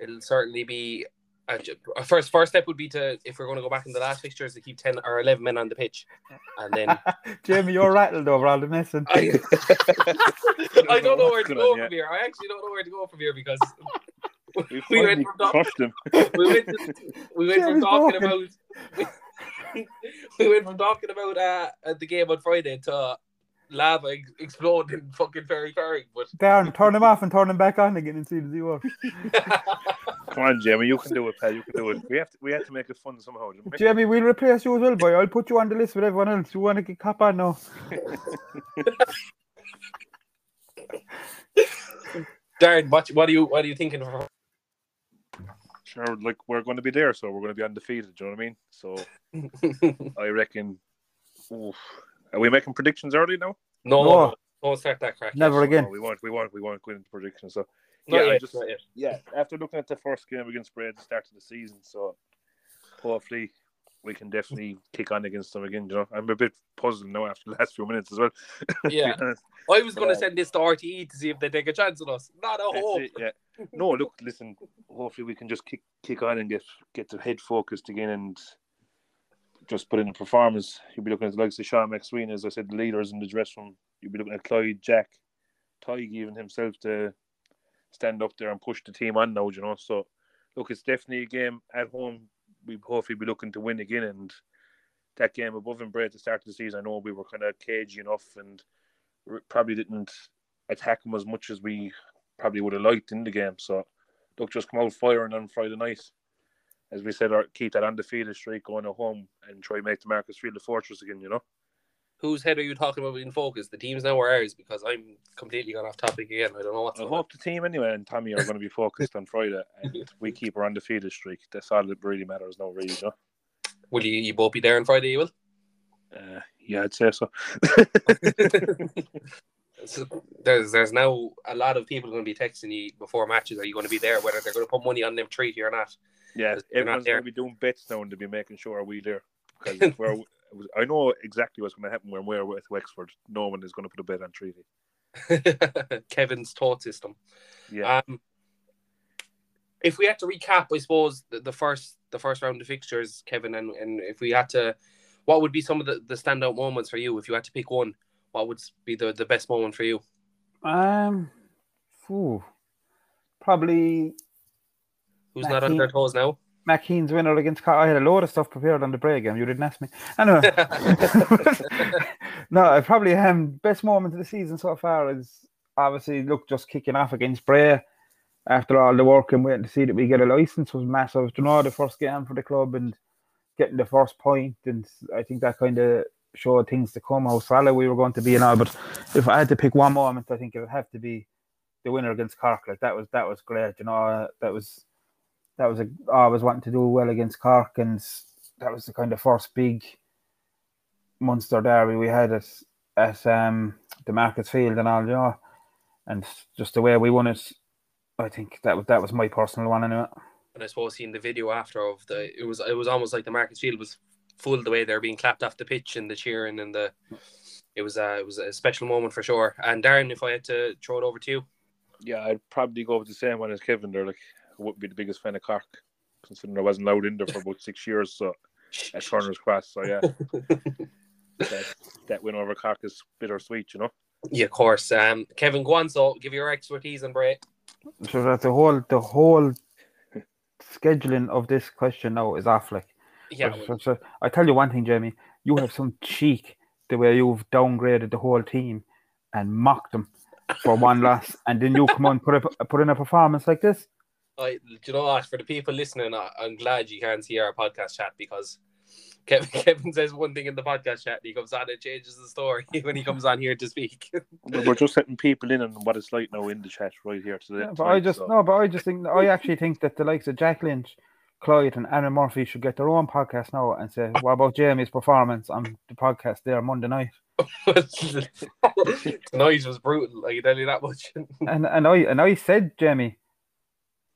it'll certainly be. a, ju- uh, first, first step would be to if we're going to go back in the last fixtures to keep ten or eleven men on the pitch, and then [laughs] Jamie, you're rattled over all the messing. I, [laughs] I don't know where to go from here. I actually don't know where to go from here because we [laughs] we went from talk- him. we went to, we went from talking broken. about we went from talking about uh the game on Friday to lava ex- exploding in fucking Ferrycarrig, but Darren, turn them off and turn them back on again and see the [laughs] zero. Come on, Jamie, you can do it, pal. You can do it. We have to. We have to make it fun somehow. didn't we? Jamie, we'll replace you as well, boy. I'll put you on the list with everyone else. You want to get cop on now? [laughs] Darren, what what are you what are you thinking for Sure, like we're going to be there, so we're going to be undefeated. Do you know what I mean? So [laughs] I reckon. Oof. Are we making predictions early now? no, No. no, don't start that crack. Never No, again. we won't. We won't. We won't go into predictions. So Not Yeah, I yet, just- not yet. yeah, after looking at the first game against Bray at the start of the season, so hopefully we can definitely kick on against them again. You know, I'm a bit puzzled now after the last few minutes as well. [laughs] Yeah. I was gonna uh, send this to RTE to see if they take a chance on us. Not a hope. it, yeah. No, look, listen. Hopefully, we can just kick kick on and get get the head focused again and just put in a performance. You'll be looking at the likes of Sean McSween, as I said, the leaders in the dress room. You'll be looking at Clyde, Jack, Tig, even himself to stand up there and push the team on now. You know, so look, it's definitely a game at home. We hopefully be looking to win again and. That game above and at the start of the season, I know we were kind of cagey enough and probably didn't attack them as much as we probably would have liked in the game. So, look, just come out firing on Friday night. As we said, our, keep that undefeated streak going at home and try to make the Markets Field the fortress again, you know? Whose head are you talking about in focus? The teams now or ours? Because I'm completely gone off topic again. I don't know what's I hope the team anyway and Tommy are going to be focused on Friday and [laughs] we keep our undefeated streak. That's all that really matters now, really, you know? Will you, you both be there on Friday? You will. Uh, yeah, I'd say so. [laughs] [laughs] So there's there's now a lot of people going to be texting you before matches. Are you going to be there? Whether they're going to put money on them treaty or not. yeah, everyone's going to be doing bets now and to be making sure are we there. Because [laughs] I know exactly what's going to happen when we're with Wexford. No one is going to put a bet on Treaty. [laughs] Kevin's thought system. Yeah. Um, if we had to recap, I suppose the, the first the first round of fixtures, Kevin, and, and if we had to, what would be some of the, the standout moments for you? If you had to pick one, what would be the, the best moment for you? Um, phew, probably Who's not on their toes now? McKean's winner against Car- I had a load of stuff prepared on the break game. You didn't ask me. Anyway, [laughs] [laughs] no, I probably um best moment of the season so far is obviously look just kicking off against Bray after all the work and waiting to see that we get a license was massive. You know, the first game for the club and getting the first point, and I think that kind of showed things to come how solid we were going to be and all. But if I had to pick one moment, I think it would have to be the winner against Cork. Like that was that was great. You know, that was that was a I was wanting to do well against Cork, and that was the kind of first big monster derby we had at at um, the Markets Field and all, you know, and just the way we won it. I think that was that was my personal one anyway. And I suppose seeing the video after of the, it was it was almost like the Markets Field was full the way they're being clapped off the pitch and the cheering and the, it was uh, it was a special moment for sure. And Darren, if I had to throw it over to you, Yeah, I'd probably go with the same one as Kevin there. Like, I wouldn't be the biggest fan of Cork, considering I wasn't allowed in there for about six years. So [laughs] at Turner's Cross. So yeah, [laughs] that, that win over Cork is bittersweet, you know. Yeah, of course. Um, Kevin Guanzo, give your expertise and break. So that the whole the whole [laughs] scheduling of this question now is off. Like, Yeah, so, so I tell you one thing, Jamie, you have some cheek the way you've downgraded the whole team and mocked them for one [laughs] loss, and then you come on put a, put in a performance like this. I, do you know what? For the people listening, I, I'm glad you can't see our podcast chat because Kevin, [laughs] Kevin says one thing in the podcast chat, and he comes on and changes the story [laughs] when he comes on here to speak. We're just letting people in on what it's like now in the chat right here today. Yeah, but I just so- no, but I just think I actually think that the likes of Jack Lynch, Clyde, and Anna Murphy should get their own podcast now and say, "What about Jamie's performance on the podcast there Monday night?" [laughs] Tonight was brutal. I can tell you that much. [laughs] And and I and I said, Jamie,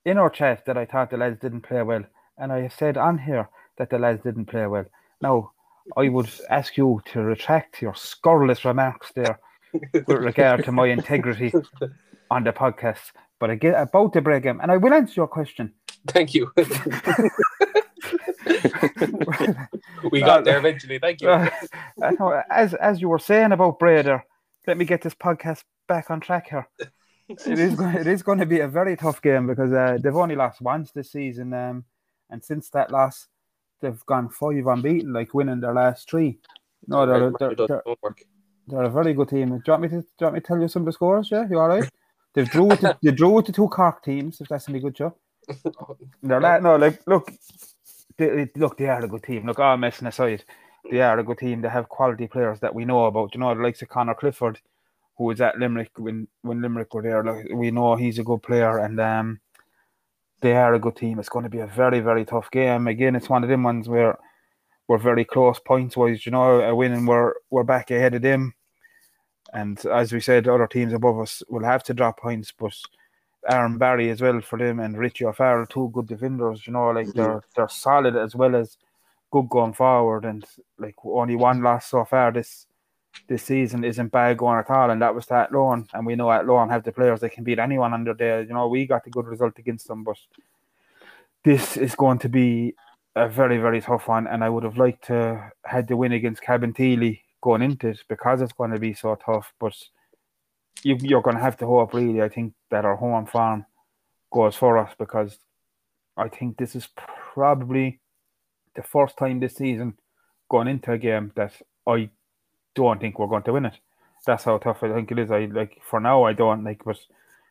in our chat that I thought the lads didn't play well, and I said on here that the lads didn't play well. Now, I would ask you to retract your scurrilous remarks there with regard to my integrity [laughs] on the podcast. But again, about the break game, and I will answer your question. Thank you. [laughs] we got there eventually. Thank you. Uh, know, as as you were saying about Brader, let me get this podcast back on track here. It is going, it is going to be a very tough game because uh, they've only lost once this season, um, and since that loss, they've gone five unbeaten, like winning their last three. No, they're, they're, they're, they're a very good team. Do you want me to do you want me to tell you some of the scores? Yeah, you all right? They've drew with the, they drew with the two Cork teams. If that's any good, Joe. They're la- no, like look, they, look, they are a good team. Look, all messing aside, they are a good team. They have quality players that we know about. You know, the likes of Conor Clifford, who was at Limerick when when Limerick were there. Like, we know he's a good player, and um, they are a good team. It's going to be a very very tough game. Again, it's one of them ones where we're very close points wise. You know, a win and we're we're back ahead of them. And as we said, other teams above us will have to drop points, but Aaron Barry as well for them and Richie O'Farrell, two good defenders. You know, like they're mm-hmm. they're solid as well as good going forward. And like only one loss so far this this season isn't bad going at all, and that was Athlone. And we know Athlone have the players that can beat anyone under there. You know, we got a good result against them, but this is going to be a very very tough one. And I would have liked to had the win against Cabinteely going into it because it's going to be so tough, but you, you're going to have to hope, really, I think, that our home farm goes for us because I think this is probably the first time this season going into a game that I don't think we're going to win it. That's how tough I think it is. I like for now I don't like, but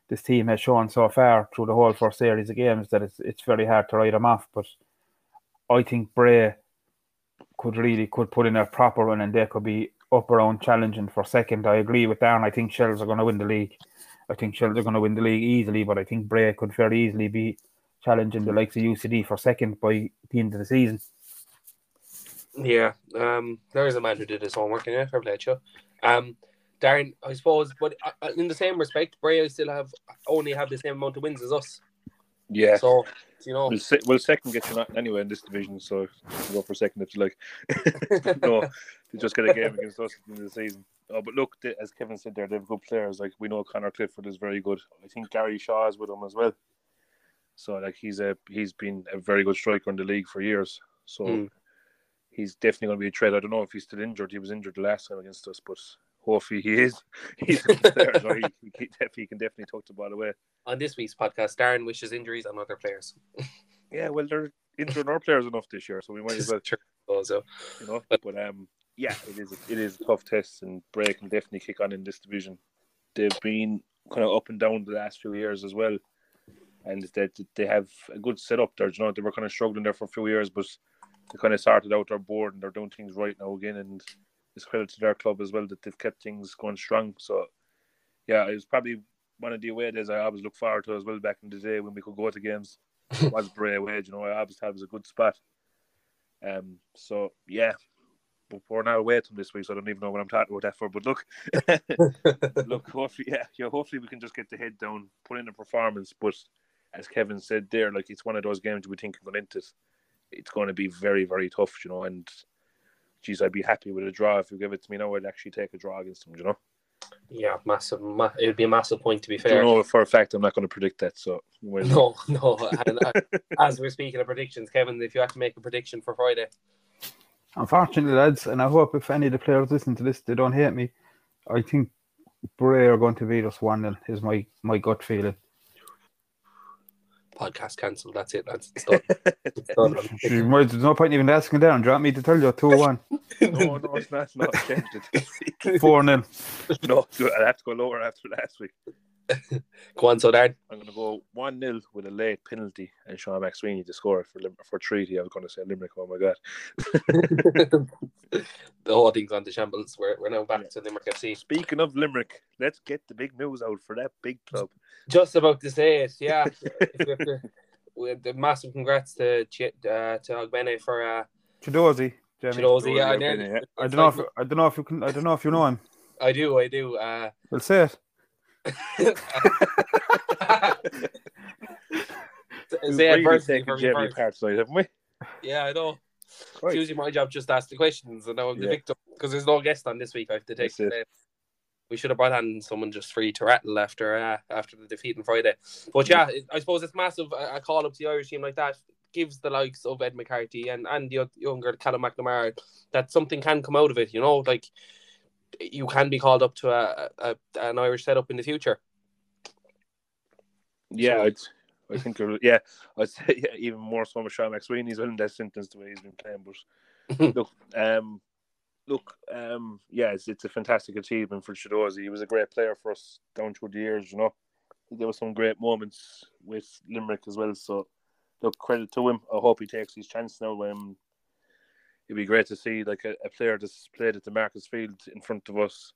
this team has shown so far through the whole first series of games that it's it's very hard to write them off. But I think Bray could really could put in a proper run and they could be up around challenging for second. I agree with Darren. I think Shels are going to win the league. I think Shels are going to win the league easily, but I think Bray could very easily be challenging the likes of UCD for second by the end of the season. Yeah, um, there is a man who did his homework, yeah, fair play to. Um, Darren, I suppose, but uh, in the same respect, Bray still have only have the same amount of wins as us. Yeah. So you know, Well, se- well, second get you anyway in this division, so go for second if you like. [laughs] no, they just get a game against us in the season. Oh, but look, they, as Kevin said there, they've good players. Like we know Conor Clifford is very good. I think Gary Shaw is with them as well. So like he's a he's been a very good striker in the league for years. So Mm. he's definitely going to be a threat. I don't know if he's still injured. He was injured the last time against us, but hopefully he is. [laughs] He's [laughs] player. so he, he, can definitely, talk to by the way. on this week's podcast, Darren wishes injuries on other players. [laughs] Yeah, well, they're injuring our players enough this year, so we might as well. Also, you know. But um, yeah, it is it is a tough test, and Bray can definitely kick on in this division. They've been kind of up and down the last few years as well, and that they have a good setup there. You know, they were kind of struggling there for a few years, but they kind of started out their board and they're doing things right now again. And it's credit to their club as well that they've kept things going strong. So yeah, it was probably one of the away days I always look forward to as well back in the day when we could go to games. was [laughs] Bray away, you know, I always thought it was a good spot. Um, so yeah, but we're not away from this week, so I don't even know what I'm talking about that for. But look, [laughs] look, hopefully, yeah, yeah, hopefully we can just get the head down, put in a performance. But as Kevin said there, like it's one of those games we think going into it, it's going to be very, very tough, you know. And geez, I'd be happy with a draw if you give it to me now. I'd actually take a draw against them, you know. yeah, massive. Ma- it would be a massive point to be fair. don't know for a fact I'm not going to predict that. So well, [laughs] No, no. And, uh, [laughs] as we're speaking of predictions, Kevin, if you had to make a prediction for Friday, Unfortunately, lads, and I hope if any of the players listen to this, they don't hate me. I think Bray are going to beat us 1 0, is my, my gut feeling. Podcast cancelled. That's it. That's it's done. It's done. You might- There's no point even asking down. Do you want me to tell you 2 1, [laughs] no, no, it's not. It's not changed 4 0? [laughs] No, I have to go lower after last week. [laughs] Go on, so Darren. I'm going to go 1 0 with a late penalty and Sean McSweeney to score for Lim- for Treaty. I was going to say Limerick. Oh my God. [laughs] the whole thing's on the shambles. We're, we're now back to Limerick FC. Speaking of Limerick, let's get the big news out for that big club. Just about to say it, yeah. [laughs] we have to, we the massive congrats to Ch- uh, to Ogbene for uh, Chiedozie, Jamie. Chiedozie. Yeah, I, Yeah, nearly- yeah. I don't know if I don't know if you can I don't know if you know him. I do, I do. Uh, Well, say it. We've say really adversity taken for Jamie tonight, haven't we? Yeah, I know. It's Right. usually my job just to ask the questions, and now I'm the Yeah. victim because there's no guest on this week. I have to take. The- We should have brought on someone just free to rattle after uh, after the defeat on Friday. But yeah, it- I suppose it's massive. A a call up to the Irish team like that gives the likes of Ed McCarthy and and the younger Callum McNamara that something can come out of it. You know, like you can be called up to a, a an Irish setup in the future. Yeah, I'd, I think, yeah, I'd say yeah, even more so with Sean McSweeney. He's well in that sentence the way he's been playing. But [laughs] look, um, look, um, yeah, it's, it's a fantastic achievement for Chiedozie. He was a great player for us down through the years. You know, there were some great moments with Limerick as well. So, look, credit to him. I hope he takes his chance now. Um, it'd be great to see like a, a player that's played at the Markets Field in front of us,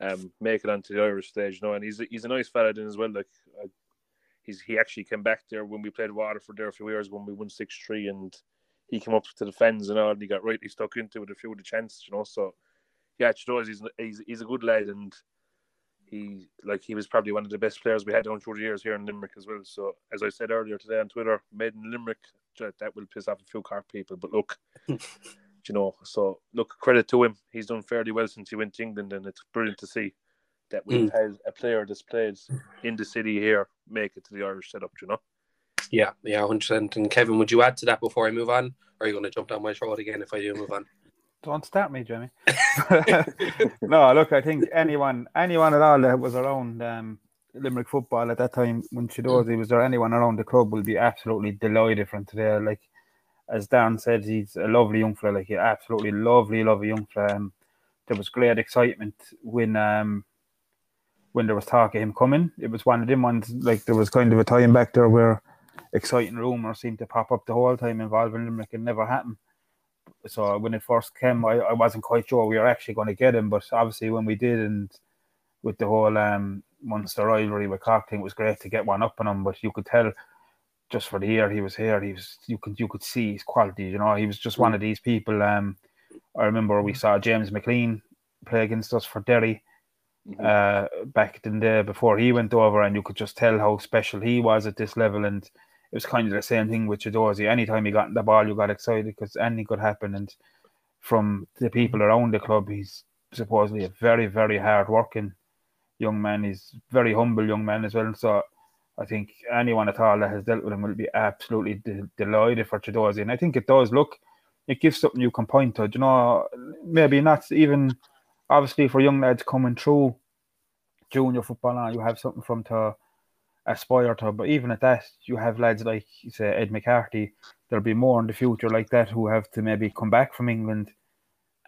um, make it onto the Irish stage. You know, and he's a, he's a nice fella then as well. Like. I, He's, he actually came back there when we played Waterford there a few years when we won six three and he came up to the fens and all and he got rightly stuck into it a few of the chances, you know. So yeah, Chidoz, he's he's he's a good lad and he like he was probably one of the best players we had down through the years here in Limerick as well. So as I said earlier today on Twitter, made in Limerick, that will piss off a few car people. But look, [laughs] you know, so look, credit to him. He's done fairly well since he went to England and it's brilliant to see that we've had a player that's played in the city here make it to the Irish setup, you know. Yeah, yeah, hundred percent. And Kevin, would you add to that before I move on, or are you going to jump down my throat again if I do move on? [laughs] Don't start me, Jamie. [laughs] no, look, I think anyone, anyone at all that was around um, Limerick football at that time when Chiedozie was there, anyone around the club will be absolutely delighted from today. Like as Dan said, he's a lovely young fella, like absolutely lovely, lovely young fella. Um, there was great excitement when um when there was talk of him coming. It was one of them ones like there was kind of a time back there where exciting rumours seemed to pop up the whole time involving Limerick and never happened. So when it first came, I, I wasn't quite sure we were actually going to get him, but obviously when we did, and with the whole um, Munster rivalry with Cork it was great to get one up on him. But you could tell just for the year he was here, he was you could you could see his quality. You know, he was just one of these people. Um, I remember we saw James McLean play against us for Derry uh, back in the before he went over, and you could just tell how special he was at this level. And it was kind of the same thing with Chiedozie. Anytime he got the ball, you got excited because anything could happen. And from the people around the club, he's supposedly a very, very hard working young man. He's very humble young man as well. So I think anyone at all that has dealt with him will be absolutely de- delighted for Chiedozie. And I think it does look, it gives something you can point to. You know, maybe not even obviously for young lads coming through junior football now, you have something from to aspire to. But even at that, you have lads like say Ed McCarthy. There'll be more in the future like that who have to maybe come back from England,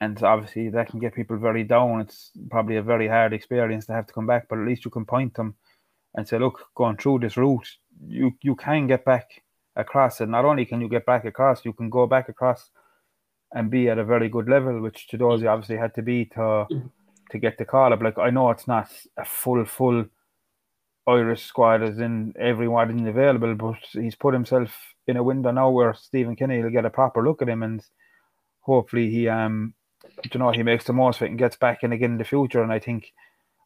and obviously that can get people very down. It's probably a very hard experience to have to come back, but at least you can point them and say, look, going through this route, you you can get back across, and not only can you get back across, you can go back across and be at a very good level, which Chiedozie obviously had to be to to get the call up. Like I know it's not a full full Irish squad as in everyone isn't available, but he's put himself in a window now where Stephen Kenny will get a proper look at him and hopefully he um you know he makes the most of it and gets back in again in the future. And I think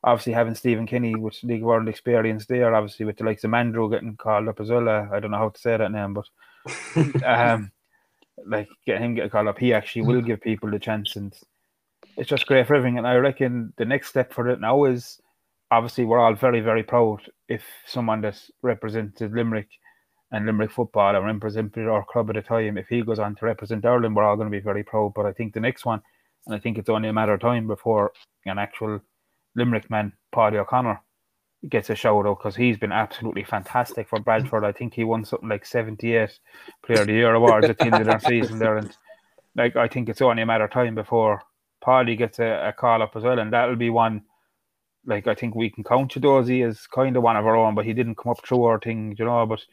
obviously having Stephen Kenny with League World experience there, obviously with the likes of Mandro getting called up as well. Uh, I don't know how to say that name, but [laughs] um like get him get called up, he actually will give people the chance and it's just great for everything. And I reckon the next step for it now is obviously we're all very, very proud if someone that represented Limerick and Limerick football and represented our club at the time. If he goes on to represent Ireland, we're all going to be very proud. But I think the next one, and I think it's only a matter of time before an actual Limerick man, Paddy O'Connor, gets a shout out because he's been absolutely fantastic for Bradford. I think he won something like 78 Player of the Year awards at the end of their season there. And like I think it's only a matter of time before Paddy gets a, a call up as well. And that'll be one like I think we can count Chiedozie as kind of one of our own, but he didn't come up through our thing, you know. But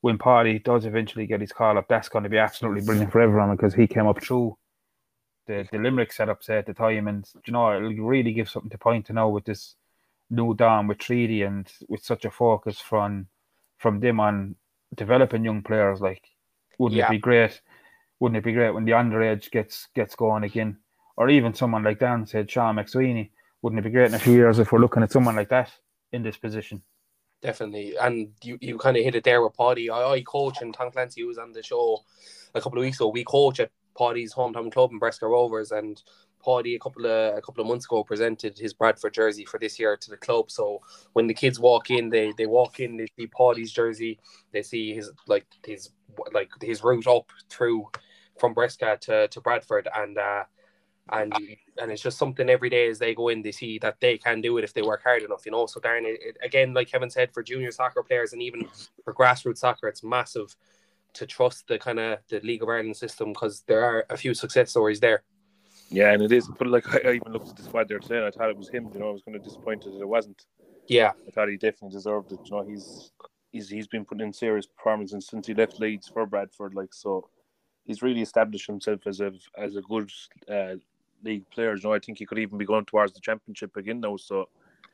when Paddy does eventually get his call up, that's going to be absolutely brilliant for everyone because he came up through the, the Limerick setup at the time, and you know it'll really give something to point to now with this new Dom with Treaty and with such a focus from from them on developing young players. Like, wouldn't yeah. it be great? Wouldn't it be great when the underage gets gets going again, or even someone like Dan said, Sean McSweeney? Wouldn't it be great in a few years if we're looking at someone like that in this position? Definitely, and you, you kind of hit it there with Paddy. I, I coach and Tom Clancy was on the show a couple of weeks ago. We coach at Paddy's hometown club in Bresca Rovers, and Paddy a couple of a couple of months ago presented his Bradford jersey for this year to the club. So when the kids walk in, they they walk in, they see Paddy's jersey, they see his like his like his route up through from Bresca to, to Bradford, and uh, and and it's just something every day as they go in, they see that they can do it if they work hard enough, you know. So darn it, it again, like Kevin said, for junior soccer players and even for grassroots soccer, it's massive to trust the kind of the League of Ireland system because there are a few success stories there. Yeah, and it is. But like I, even looked at the squad there today, and I thought it was him. You know, I was kind of disappointed that it wasn't. Yeah, I thought he definitely deserved it. You know, he's he's he's been putting in serious performances since he left Leeds for Bradford. Like so, he's really established himself as a as a good uh, league player. You know, I think he could even be going towards the championship again now. So.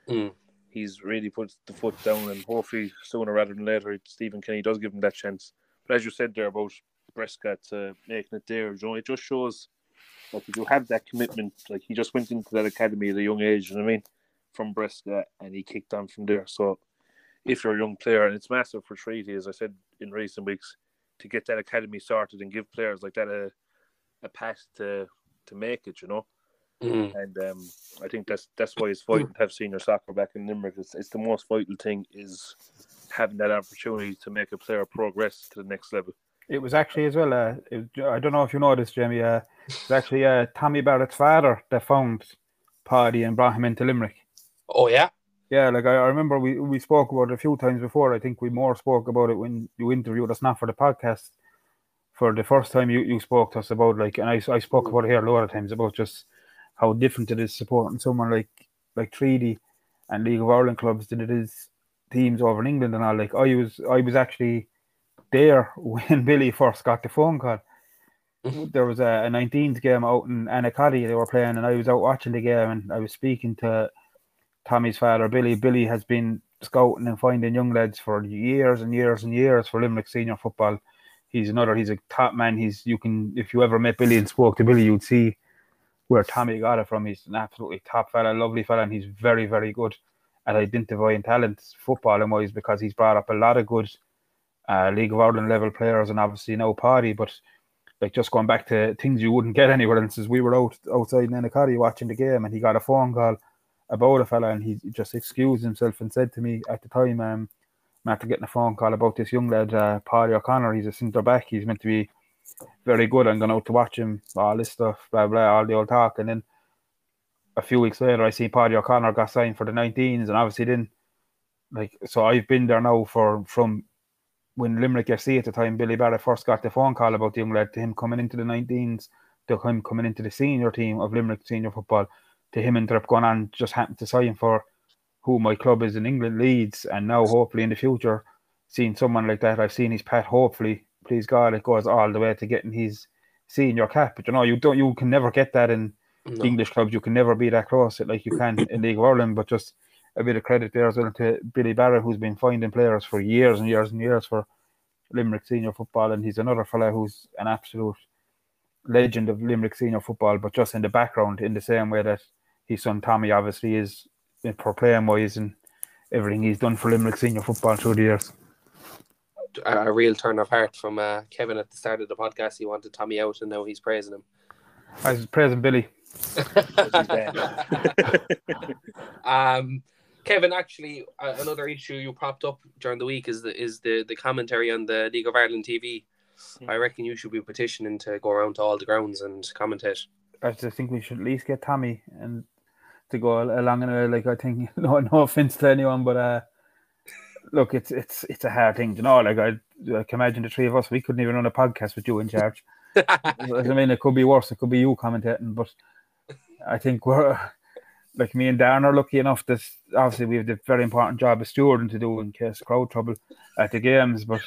Mm. He's really put the foot down, and hopefully sooner rather than later, Stephen Kenny does give him that chance. But as you said there about Prescott uh, making it there, you know, it just shows like if you have that commitment, like he just went into that academy at a young age, you know what I mean, from Bresca, and he kicked on from there. So if you're a young player, and it's massive for Treaty, as I said in recent weeks, to get that academy started and give players like that a a path to to make it, you know. Mm-hmm. And um, I think that's that's why it's vital to have senior soccer back in Limerick. It's, it's the most vital thing is having that opportunity to make a player progress to the next level. It was actually as well. Uh, it, I don't know if you know this, Jamie. Uh, it's actually uh, Tommy Barrett's father that found Paddy and brought him into Limerick. Oh yeah, yeah. Like I, I remember we we spoke about it a few times before. I think we more spoke about it when you interviewed us, not for the podcast. For the first time, you, you spoke to us about like, and I, I spoke about it here a lot of times about just how different it is supporting someone like like Treaty and League of Ireland clubs than it is teams over in England and all. Like I was, I was actually there [laughs] when Billy first got the phone call. Mm-hmm. There was a, a 19th game out in Annacotty they were playing, and I was out watching the game, and I was speaking to Tommy's father, Billy. Billy has been scouting and finding young lads for years and years and years for Limerick senior football. He's another. He's a top man. He's you can if you ever met Billy and spoke to Billy, you'd see where Tommy got it from. He's an absolutely top fella, lovely fella, and he's very very good at identifying talents footballing wise because he's brought up a lot of good uh, League of Ireland level players and obviously no party, but like just going back to things you wouldn't get [laughs] anywhere else is we were out outside in watching the game and he got a phone call about a fella and he just excused himself and said to me at the time, um, after getting a phone call about this young lad, uh, Paddy O'Connor, he's a centre back, he's meant to be very good. I'm going out to watch him, all this stuff, blah blah, all the old talk. And then a few weeks later I see Paddy O'Connor got signed for the 19s and obviously then like so I've been there now for from when Limerick FC at the time, Billy Barrett first got the phone call about the young lad to him coming into the 19s, to him coming into the senior team of Limerick senior football, to him ended up going on, just happened to sign for who my club is in England, Leeds, and now hopefully in the future, seeing someone like that, I've seen his pet. Hopefully, please God, it goes all the way to getting his senior cap. But you know, you don't, you can never get that in no. English clubs. You can never be that close like you can in League of Ireland. But just a bit of credit there as well to Billy Barrett, who's been finding players for years and years and years for Limerick senior football, and he's another fella who's an absolute legend of Limerick senior football, but just in the background, in the same way that his son Tommy obviously is for playing wise and everything he's done for Limerick senior football through the years. A, real turn of heart from uh, Kevin at the start of the podcast. He wanted Tommy out, and now he's praising him. I was praising Billy. [laughs] um, Kevin, actually, uh, another issue you propped up during the week is the is the, the commentary on the League of Ireland TV. Hmm. I reckon you should be petitioning to go around to all the grounds and commentate. I just think we should at least get Tommy and to go along and uh, like I think [laughs] no no offense to anyone, but uh, look, it's it's it's a hard thing, you know. Like I, I can imagine the three of us, we couldn't even run a podcast with you in charge. [laughs] I mean, it could be worse. It could be you commentating, but I think we're [laughs] like me and Darren are lucky enough that obviously we have the very important job of stewarding to do in case of crowd trouble at the games. But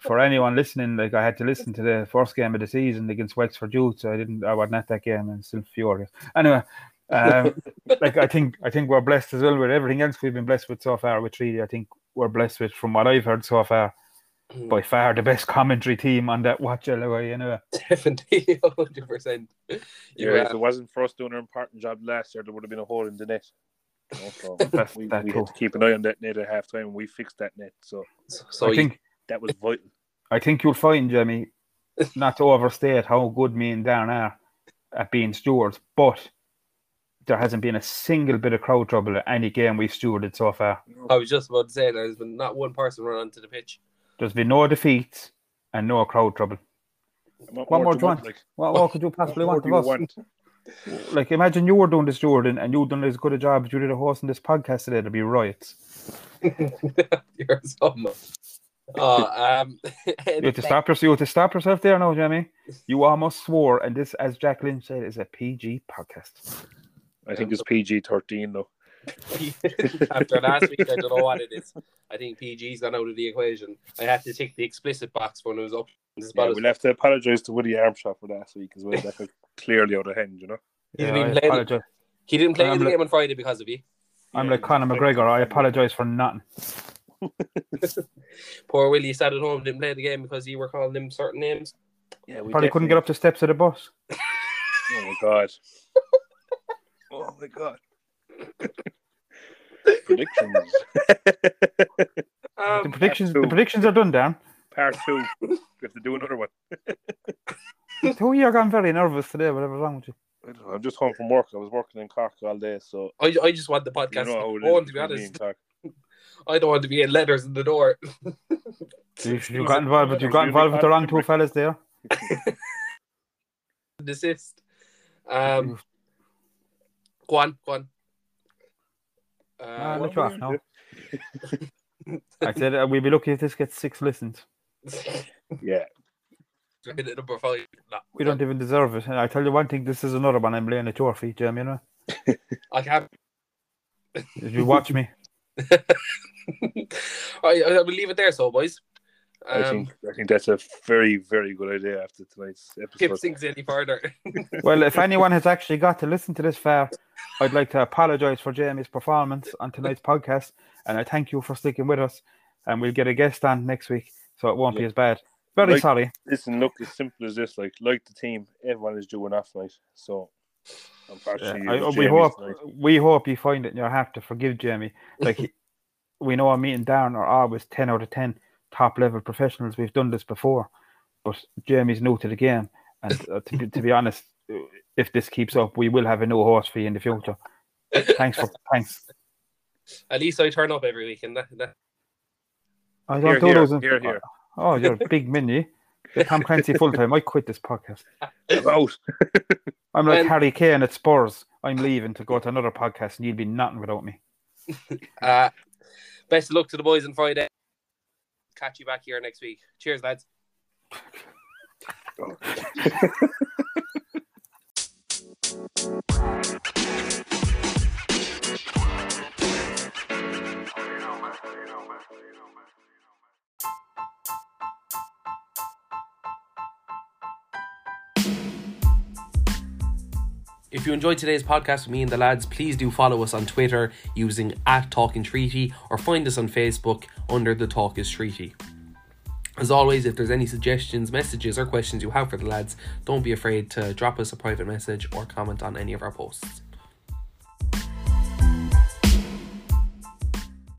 for anyone listening, like I had to listen to the first game of the season against Wexford Youth, so I didn't. I wasn't at that game, and still furious. Anyway, um, [laughs] like I think I think we're blessed as well with everything else we've been blessed with so far with Treaty. I think we're blessed with, from what I've heard so far, by hmm. far the best commentary team on that watch LOI anyway. [laughs] Definitely, [laughs] hundred percent. Yeah, Yeah, if it wasn't for us doing our important job last year, there would have been a hole in the net. You know, so [laughs] That's we, that we too. had to keep an eye on that net at half time and we fixed that net. So so I think that was vital. I think you'll find, Jimmy, not to overstate how good me and Darren are at being stewards, but there hasn't been a single bit of crowd trouble at any game we've stewarded so far. I was just about to say there's been not one person run onto the pitch. There's been no defeats and no crowd trouble. What, What more do do you want? Like, What, what could you possibly what want of us? want? [laughs] Like, imagine you were doing this, Jordan, and you done as good a job as you did a hosting this podcast today. There'd be riots. [laughs] You're so much. Oh, um, [laughs] You have to stop yourself. You have to stop yourself there now, Jamie. You almost swore, and this, as Jack Lynch said, is a PG podcast. I think it's PG thirteen though. [laughs] After last week, I don't know what it is. I think PG's gone out of the equation. I had to tick the explicit box when it was up. Yeah, yeah, we'll have to apologise to Woody Armstrong for last week as well. That was [laughs] clearly out of hand, you know. He didn't I even play the- he didn't play I'm the like- game on Friday because of you. I'm Yeah, like Conor McGregor. I apologize for nothing. [laughs] Poor Willie sat at home, didn't play the game because you were calling him certain names. Yeah, we Probably couldn't get up the steps of the bus. Oh my god. oh my god. [laughs] [laughs] Predictions. The Um, predictions, the predictions are done, Dan. Part two. We have to do another one. [laughs] Two you're gone very nervous today. Whatever's wrong with you. I don't know, I'm just home from work. I was working in Cork all day, so I, I just want the you podcast know how it going, to be honest. I don't want to be in letters in the door. You, you got involved, with, you got involved with the wrong two fellas there. Desist. Um, go on, go on. Uh, Ah, what let you off now. I said uh, we'd be lucky if this gets six listens. [laughs] Yeah. hit it number five. No, We don't even deserve it. And I tell you one thing, this is another one I'm laying at your feet, Jim. You know, [laughs] I can't. Did you watch me? I, I will leave it there, so boys. I Um, think I think that's a very, very good idea after tonight's Kip episode. sinks any further. [laughs] Well, if anyone has actually got to listen to this far, I'd like to apologise for Jamie's performance on tonight's podcast, and I thank you for sticking with us. And we'll get a guest on next week, so it won't be as bad. Very Like- sorry. Listen, look, as simple as this. Like, like the team, everyone is doing off night. So, Yeah, unfortunately, I, we hope night. we hope you find it in your heart to forgive Jamie. Like he- [laughs] we know I'm meeting Darren are always ten out of ten top level professionals. We've done this before, but Jamie's new to the game, and uh, to, be, to be honest, if this keeps up, we will have a new horse for you in the future. Thanks for thanks. [laughs] At least I turn up every week, and that, that I don't Here, do here, those. in- here, here. Oh, you're a big mini. You're Tom Clancy full time. I quit this podcast. [laughs] I'm out. [laughs] I'm like Harry Kane at Spurs. I'm leaving to go to another podcast, and you'd be nothing without me. uh, best of luck to the boys on Friday. Catch you back here next week. Cheers, lads. If you enjoyed today's podcast with me and the lads, please do follow us on Twitter using at Talking Treaty or find us on Facebook under The Talk is Treaty. As always, if there's any suggestions, messages, or questions you have for the lads, don't be afraid to drop us a private message or comment on any of our posts.